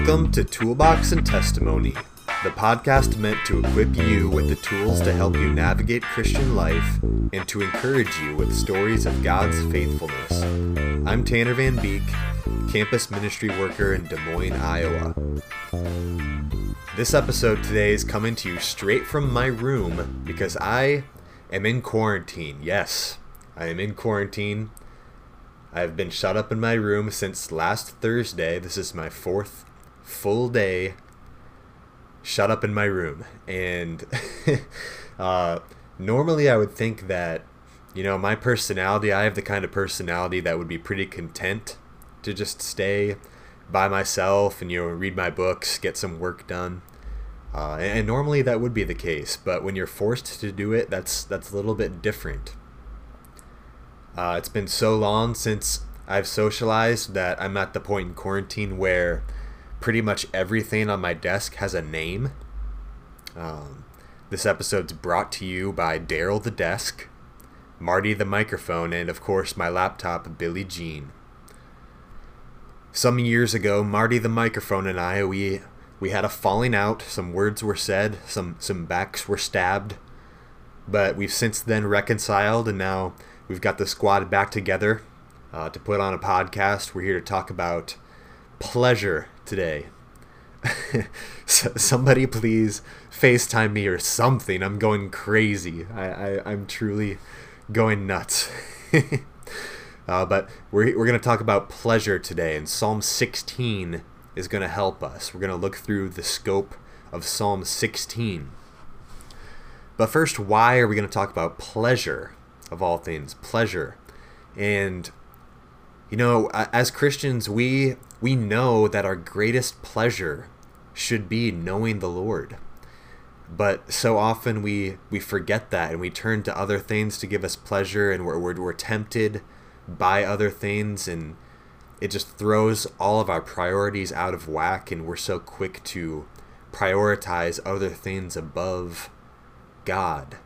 Welcome to Toolbox and Testimony, the podcast meant to equip you with the tools to help you navigate Christian life and to encourage you with stories of God's faithfulness. I'm Tanner Van Beek, campus ministry worker in Des Moines, Iowa. This episode today is coming to you straight from my room because I am in quarantine. Yes, I am in quarantine. I've been shut up in my room since last Thursday. This is my fourth full day shut up in my room. And uh, normally I would think that, you know, my personality, I have the kind of personality that would be pretty content to just stay by myself and, you know, read my books, get some work done. Uh, and, and normally that would be the case, but when you're forced to do it, that's that's a little bit different. Uh, it's been so long since I've socialized that I'm at the point in quarantine where pretty much everything on my desk has a name. Um, this episode's brought to you by Daryl the Desk, Marty the Microphone, and of course my laptop, Billie Jean. Some years ago, Marty the Microphone and I, we we had a falling out. Some words were said, some some backs were stabbed, but we've since then reconciled, and now we've got the squad back together uh, to put on a podcast. We're here to talk about pleasure today. Somebody please FaceTime me or something. I'm going crazy. I, I, I'm truly going nuts. uh, but we're, we're going to talk about pleasure today, and Psalm 16 is going to help us. We're going to look through the scope of Psalm 16. But first, why are we going to talk about pleasure, of all things? Pleasure. And you know, as Christians, we we know that our greatest pleasure should be knowing the Lord. But so often we we forget that and we turn to other things to give us pleasure and we're, we're, we're tempted by other things and it just throws all of our priorities out of whack and we're so quick to prioritize other things above God.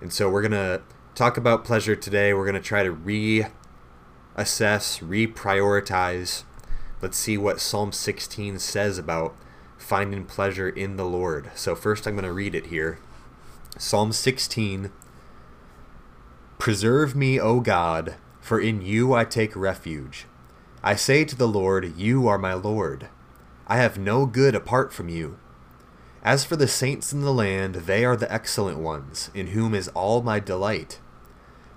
And so we're going to talk about pleasure today. We're going to try to re assess, reprioritize. Let's see what Psalm 16 says about finding pleasure in the Lord. So, first, I'm going to read it here. Psalm 16 Preserve me, O God, for in you I take refuge. I say to the Lord, You are my Lord. I have no good apart from you. As for the saints in the land, they are the excellent ones, in whom is all my delight.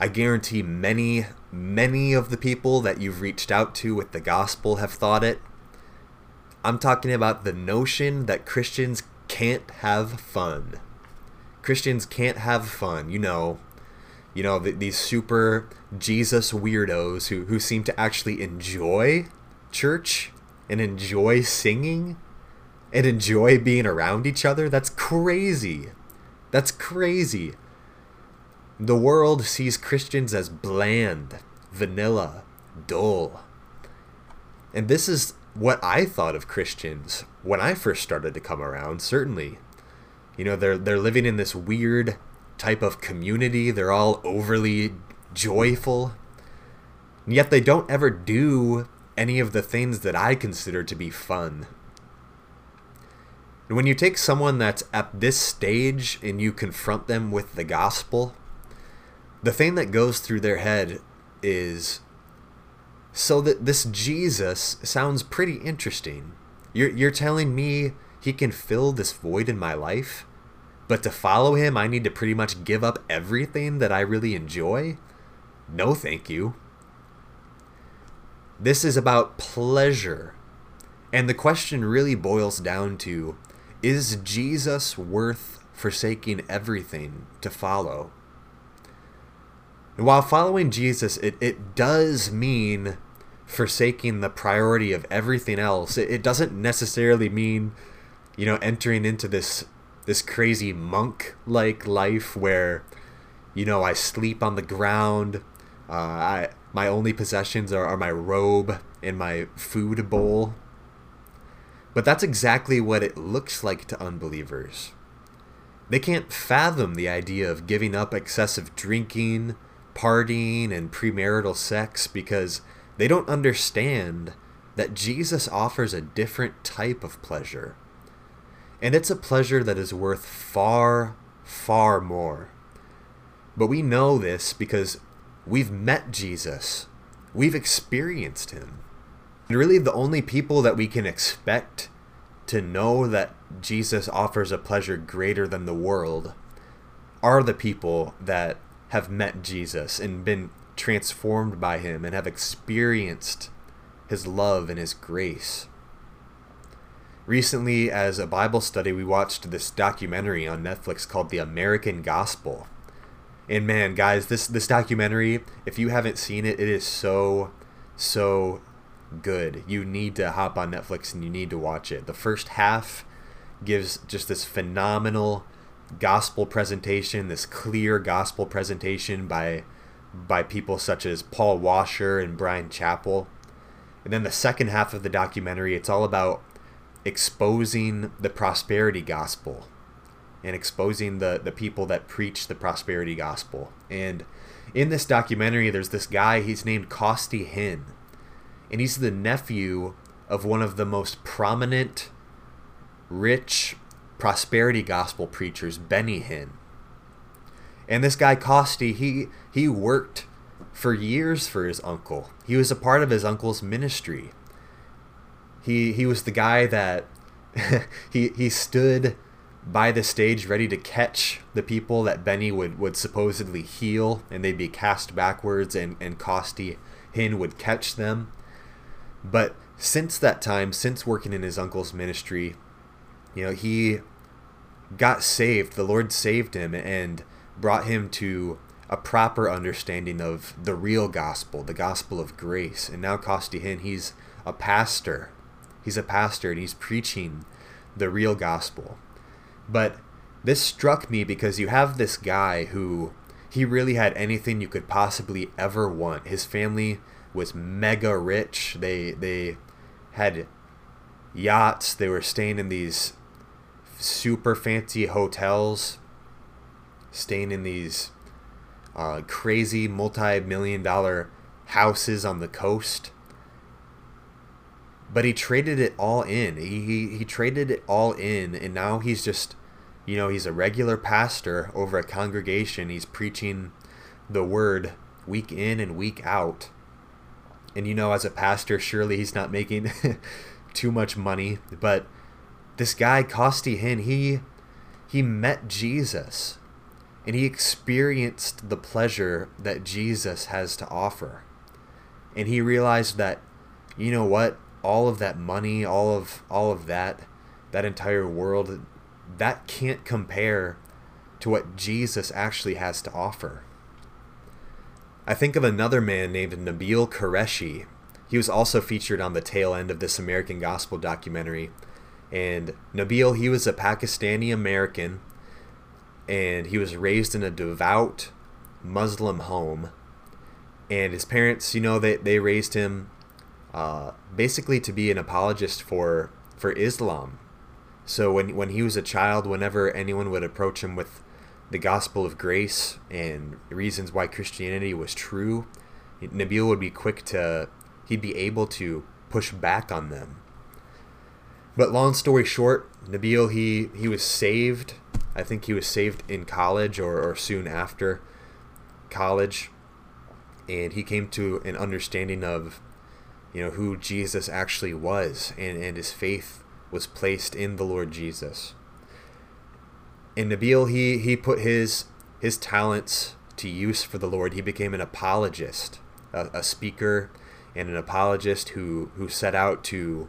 I guarantee many, many of the people that you've reached out to with the gospel have thought it. I'm talking about the notion that Christians can't have fun. Christians can't have fun, you know. You know, the, these super Jesus weirdos who, who seem to actually enjoy church and enjoy singing and enjoy being around each other. That's crazy. That's crazy. The world sees Christians as bland, vanilla, dull. And this is what I thought of Christians when I first started to come around, certainly. You know, they're they're living in this weird type of community. They're all overly joyful. And yet they don't ever do any of the things that I consider to be fun. And when you take someone that's at this stage and you confront them with the gospel, the thing that goes through their head is so that this Jesus sounds pretty interesting. You're, you're telling me he can fill this void in my life? But to follow him, I need to pretty much give up everything that I really enjoy? No, thank you. This is about pleasure. And the question really boils down to is Jesus worth forsaking everything to follow? While following Jesus, it, it does mean forsaking the priority of everything else. It, it doesn't necessarily mean, you know, entering into this this crazy monk like life where, you know, I sleep on the ground. Uh, I my only possessions are, are my robe and my food bowl. But that's exactly what it looks like to unbelievers. They can't fathom the idea of giving up excessive drinking, partying, and premarital sex because they don't understand that Jesus offers a different type of pleasure. And it's a pleasure that is worth far, far more. But we know this because we've met Jesus, we've experienced him. And really, the only people that we can expect to know that Jesus offers a pleasure greater than the world are the people that have met Jesus and been transformed by him and have experienced his love and his grace. Recently, as a Bible study, we watched this documentary on Netflix called The American Gospel. And man, guys, this this documentary, if you haven't seen it, it is so so good. You need to hop on Netflix and you need to watch it. The first half gives just this phenomenal gospel presentation, this clear gospel presentation by by people such as Paul Washer and Brian Chapell. And then the second half of the documentary, it's all about exposing the prosperity gospel and exposing the, the people that preach the prosperity gospel. And in this documentary, there's this guy, he's named Costi Hinn. And he's the nephew of one of the most prominent, rich prosperity gospel preachers, Benny Hinn. And this guy Costi, he he worked for years for his uncle. He was a part of his uncle's ministry. He he was the guy that he he stood by the stage ready to catch the people that Benny would, would supposedly heal and they'd be cast backwards and, and Costi Hinn would catch them. But since that time, since working in his uncle's ministry, you know, he got saved. The Lord saved him and brought him to a proper understanding of the real gospel, the gospel of grace. And now Costi Hinn, he's a pastor. He's a pastor and he's preaching the real gospel. But this struck me because you have this guy who he really had anything you could possibly ever want. His family was mega rich. They they had yachts. They were staying in these super fancy hotels, staying in these uh, crazy multi-million dollar houses on the coast. But he traded it all in. He, he, he traded it all in, and now he's just, you know, he's a regular pastor over a congregation. He's preaching the word week in and week out. And you know, as a pastor, surely he's not making too much money, but this guy Costi Hinn, he he met Jesus and he experienced the pleasure that Jesus has to offer. And he realized that you know what, all of that money, all of all of that, that entire world, that can't compare to what Jesus actually has to offer. I think of another man named Nabeel Qureshi. He was also featured on the tail end of this American Gospel documentary. And Nabeel, he was a Pakistani American, and he was raised in a devout Muslim home. And his parents, you know, they, they raised him uh, basically to be an apologist for for Islam. So when when he was a child, whenever anyone would approach him with the gospel of grace and reasons why Christianity was true, Nabeel would be quick to he'd be able to push back on them. But long story short, Nabeel he he was saved. I think he was saved in college or, or soon after college. And he came to an understanding of you know, who Jesus actually was, and, and his faith was placed in the Lord Jesus. And Nabeel, he, he put his his talents to use for the Lord. He became an apologist, a, a speaker, and an apologist who who set out to,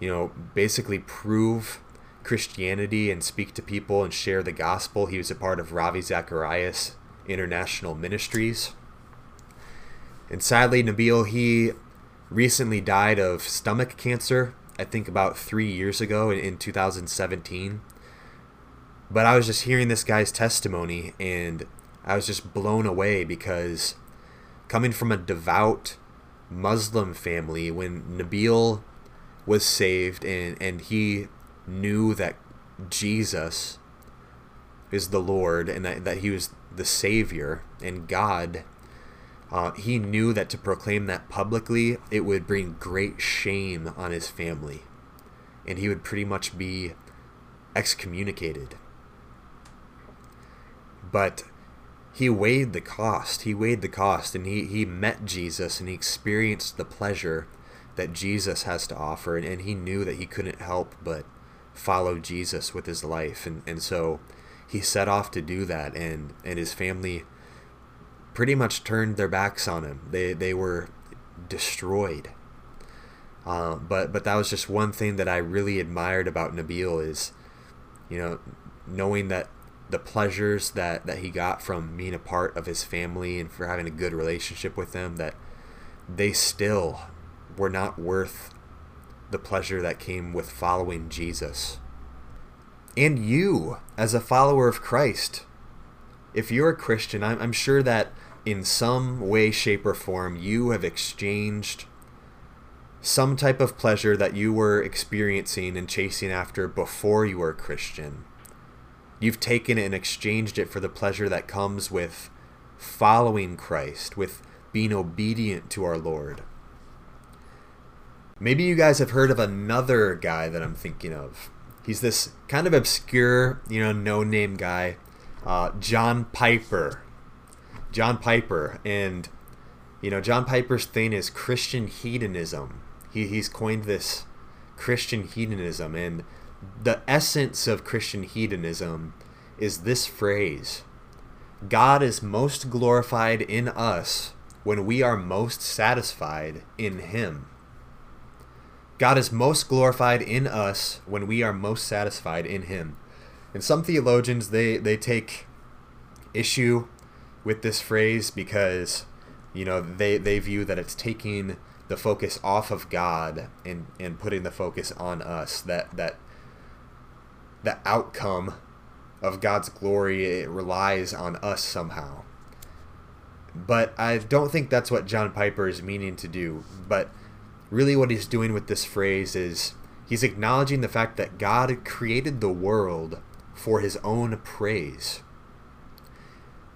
you know, basically prove Christianity and speak to people and share the gospel. He was a part of Ravi Zacharias International Ministries. And sadly, Nabeel, he recently died of stomach cancer, I think about three years ago in 2017. But I was just hearing this guy's testimony and I was just blown away because coming from a devout Muslim family, when Nabeel was saved and, and he knew that Jesus is the Lord and that, that he was the Savior and God, uh, he knew that to proclaim that publicly, it would bring great shame on his family. And he would pretty much be excommunicated. But he weighed the cost. He weighed the cost and he, he met Jesus and he experienced the pleasure that Jesus has to offer. And, and he knew that he couldn't help but follow Jesus with his life. And, and so he set off to do that. And, and his family pretty much turned their backs on him. They, they were destroyed. Uh, but but that was just one thing that I really admired about Nabeel is, you know, knowing that the pleasures that, that he got from being a part of his family and for having a good relationship with them that they still were not worth the pleasure that came with following Jesus. And you, as a follower of Christ, if you're a Christian, I'm, I'm sure that in some way, shape, or form, you have exchanged some type of pleasure that you were experiencing and chasing after before you were a Christian You've taken it and exchanged it for the pleasure that comes with following Christ, with being obedient to our Lord. Maybe you guys have heard of another guy that I'm thinking of. He's this kind of obscure, you know, no name guy, uh, John Piper. John Piper. And, you know, John Piper's thing is Christian hedonism. He, he's coined this Christian hedonism. And the essence of Christian hedonism is this phrase God is most glorified in us when we are most satisfied in Him. God is most glorified in us when we are most satisfied in Him. And some theologians they, they take issue with this phrase because you know they, they view that it's taking the focus off of God and, and putting the focus on us that that the outcome of God's glory it relies on us somehow. But I don't think that's what John Piper is meaning to do. But really, what he's doing with this phrase is he's acknowledging the fact that God created the world for his own praise.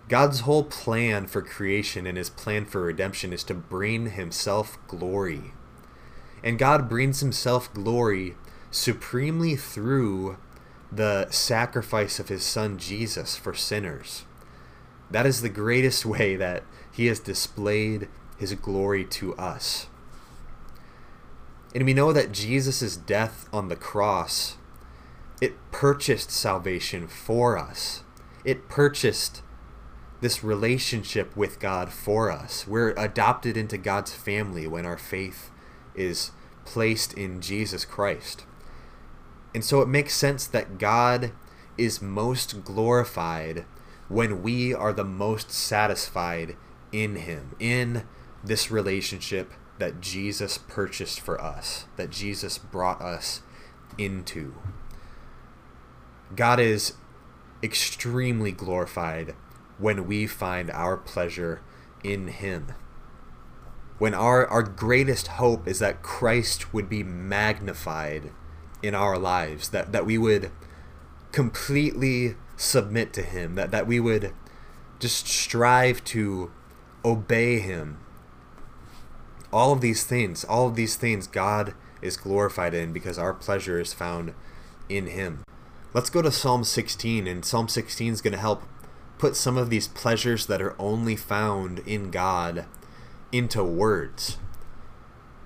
God's whole plan for creation and his plan for redemption is to bring himself glory. And God brings himself glory supremely through the sacrifice of his son Jesus for sinners. That is the greatest way that he has displayed his glory to us. And we know that Jesus' death on the cross, it purchased salvation for us. It purchased this relationship with God for us. We're adopted into God's family when our faith is placed in Jesus Christ. And so it makes sense that God is most glorified when we are the most satisfied in Him, in this relationship that Jesus purchased for us, that Jesus brought us into. God is extremely glorified when we find our pleasure in Him. When our, our greatest hope is that Christ would be magnified in our lives, that, that we would completely submit to Him, that, that we would just strive to obey Him. All of these things, all of these things God is glorified in because our pleasure is found in Him. Let's go to Psalm 16, and Psalm 16 is going to help put some of these pleasures that are only found in God into words.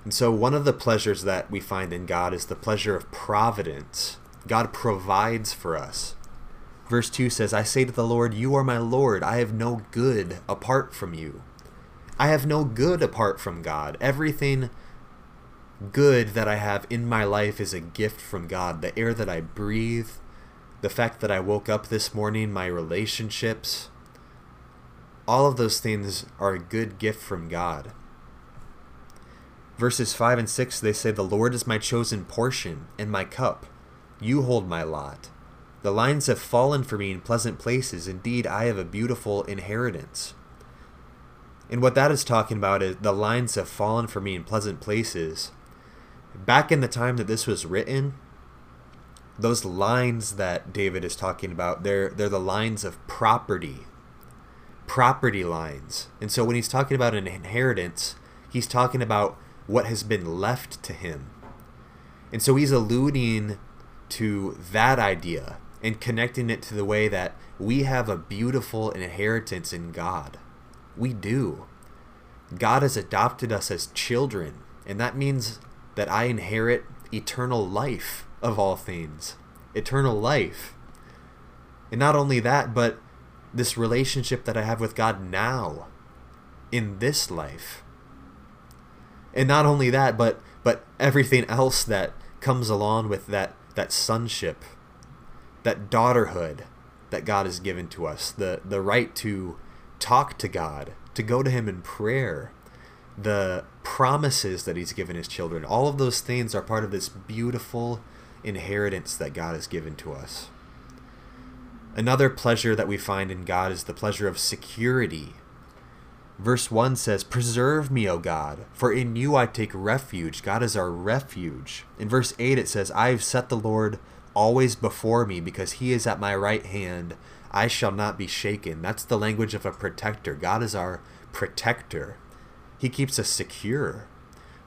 And so, one of the pleasures that we find in God is the pleasure of providence. God provides for us. Verse 2 says, I say to the Lord, You are my Lord. I have no good apart from you. I have no good apart from God. Everything good that I have in my life is a gift from God. The air that I breathe, the fact that I woke up this morning, my relationships, all of those things are a good gift from God. Verses 5 and 6, they say, The Lord is my chosen portion and my cup. You hold my lot. The lines have fallen for me in pleasant places. Indeed, I have a beautiful inheritance. And what that is talking about is the lines have fallen for me in pleasant places. Back in the time that this was written, those lines that David is talking about, they're they're the lines of property. Property lines. And so when he's talking about an inheritance, he's talking about what has been left to him. And so he's alluding to that idea and connecting it to the way that we have a beautiful inheritance in God. We do. God has adopted us as children, and that means that I inherit eternal life of all things. Eternal life. And not only that, but this relationship that I have with God now in this life. And not only that, but but everything else that comes along with that that sonship, that daughterhood that God has given to us, the the right to talk to God, to go to him in prayer, the promises that he's given his children. All of those things are part of this beautiful inheritance that God has given to us. Another pleasure that we find in God is the pleasure of security. Verse 1 says, Preserve me, O God, for in you I take refuge. God is our refuge. In verse 8 it says, I have set the Lord always before me because he is at my right hand. I shall not be shaken. That's the language of a protector. God is our protector. He keeps us secure.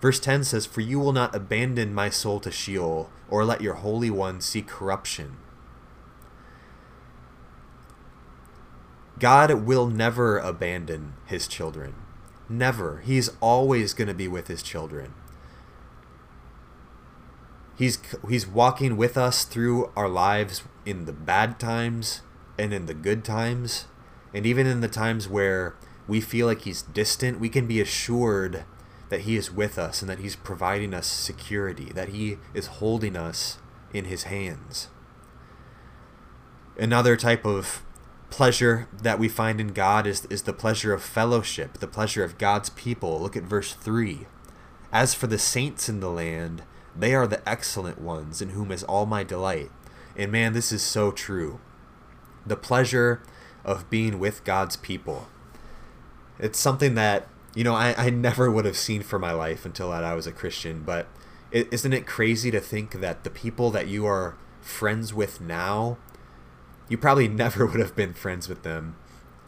Verse 10 says, For you will not abandon my soul to Sheol, or let your Holy One see corruption. God will never abandon his children. Never. He's always going to be with his children. He's he's walking with us through our lives in the bad times and in the good times, and even in the times where we feel like he's distant, we can be assured that he is with us and that he's providing us security, that he is holding us in his hands. Another type of pleasure that we find in God is, is the pleasure of fellowship, the pleasure of God's people. Look at verse 3. As for the saints in the land, they are the excellent ones, in whom is all my delight. And man, this is so true. The pleasure of being with God's people. It's something that, you know, I, I never would have seen for my life until that I was a Christian. But is not it crazy to think that the people that you are friends with now you probably never would have been friends with them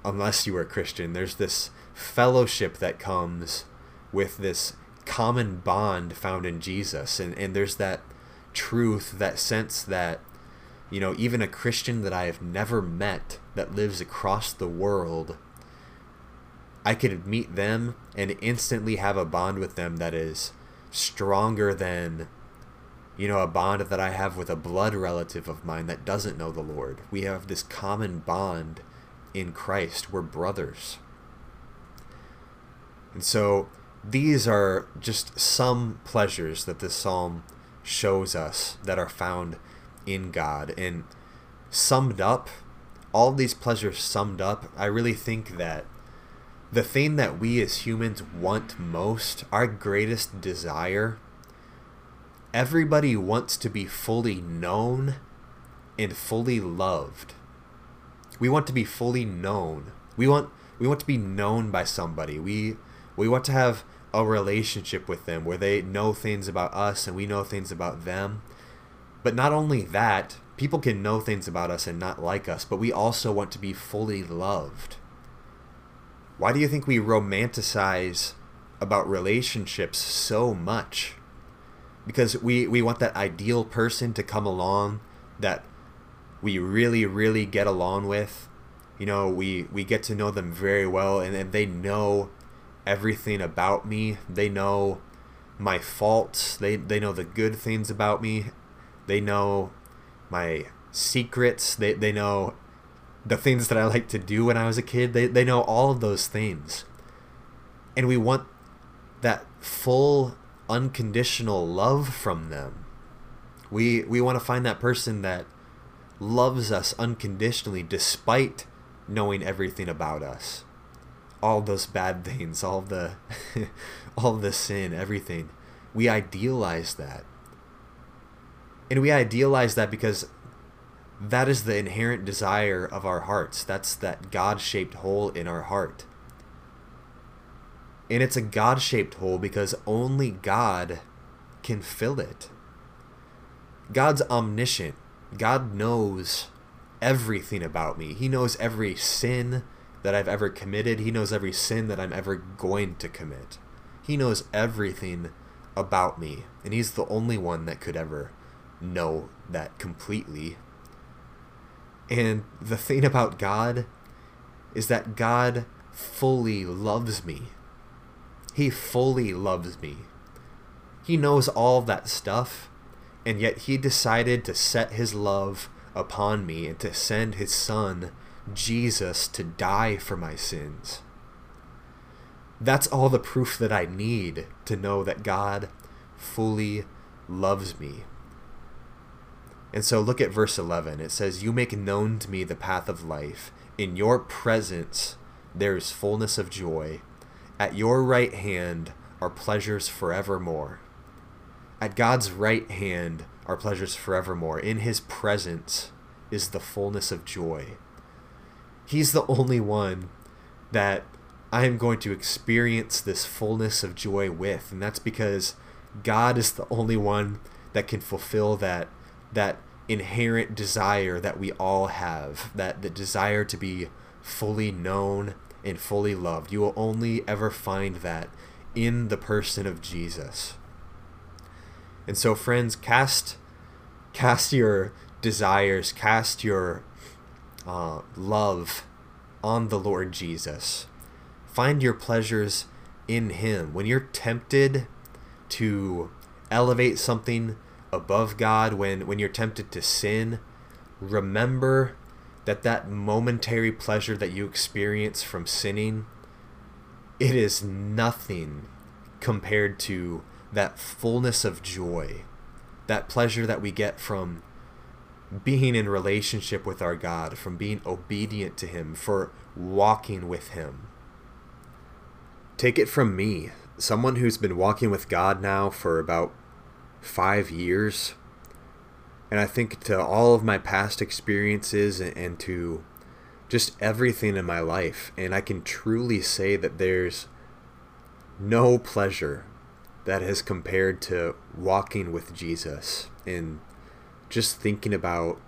unless you were a Christian. There's this fellowship that comes with this common bond found in Jesus. And, and there's that truth, that sense that, you know, even a Christian that I have never met that lives across the world, I could meet them and instantly have a bond with them that is stronger than you know, a bond that I have with a blood relative of mine that doesn't know the Lord. We have this common bond in Christ. We're brothers. And so these are just some pleasures that this psalm shows us that are found in God. And summed up, all these pleasures summed up, I really think that the thing that we as humans want most, our greatest desire, everybody wants to be fully known and fully loved. We want to be fully known. We want we want to be known by somebody. We we want to have a relationship with them where they know things about us and we know things about them. But not only that, people can know things about us and not like us, but we also want to be fully loved. Why do you think we romanticize about relationships so much? because we we want that ideal person to come along that we really really get along with you know we we get to know them very well and, and they know everything about me they know my faults. They they know the good things about me. They know my secrets. They they know the things that I like to do when I was a kid. They they know all of those things. And we want that full unconditional love from them. We we want to find that person that loves us unconditionally despite knowing everything about us. All those bad things, all the all the sin, everything. We idealize that. And we idealize that because that is the inherent desire of our hearts. That's that God shaped hole in our heart. And it's a God shaped hole because only God can fill it. God's omniscient. God knows everything about me. He knows every sin that I've ever committed. He knows every sin that I'm ever going to commit. He knows everything about me. And He's the only one that could ever know that completely. And the thing about God is that God fully loves me. He fully loves me. He knows all that stuff, and yet He decided to set His love upon me and to send His Son, Jesus, to die for my sins. That's all the proof that I need to know that God fully loves me. And so look at verse 11. It says, You make known to me the path of life. In your presence there is fullness of joy. At your right hand are pleasures forevermore. At God's right hand are pleasures forevermore. In his presence is the fullness of joy. He's the only one that I am going to experience this fullness of joy with. And that's because God is the only one that can fulfill that that inherent desire that we all have, that the desire to be fully known and fully loved. You will only ever find that in the person of Jesus. And so friends, cast cast your desires, cast your uh, love on the Lord Jesus. Find your pleasures in Him. When you're tempted to elevate something above God, when, when you're tempted to sin, remember that that momentary pleasure that you experience from sinning, it is nothing compared to that fullness of joy, that pleasure that we get from being in relationship with our God, from being obedient to Him, for walking with Him. Take it from me, someone who's been walking with God now for about five years. And I think to all of my past experiences and to just everything in my life. And I can truly say that there's no pleasure that has compared to walking with Jesus and just thinking about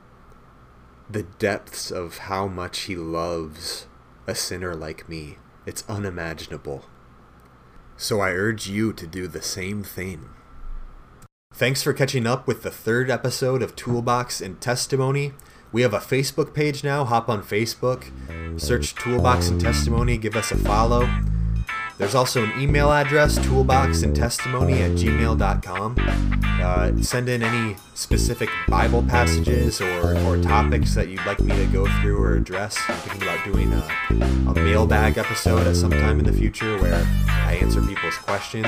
the depths of how much he loves a sinner like me. It's unimaginable. So I urge you to do the same thing. Thanks for catching up with the third episode of Toolbox and Testimony. We have a Facebook page now. Hop on Facebook, search Toolbox and Testimony, give us a follow. There's also an email address, toolboxandtestimony at gmail.com. Uh, send in any specific Bible passages or, or topics that you'd like me to go through or address. I'm thinking about doing a, a mailbag episode at some time in the future where I answer people's questions.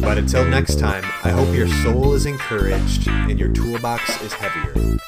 But until next time, I hope your soul is encouraged and your toolbox is heavier.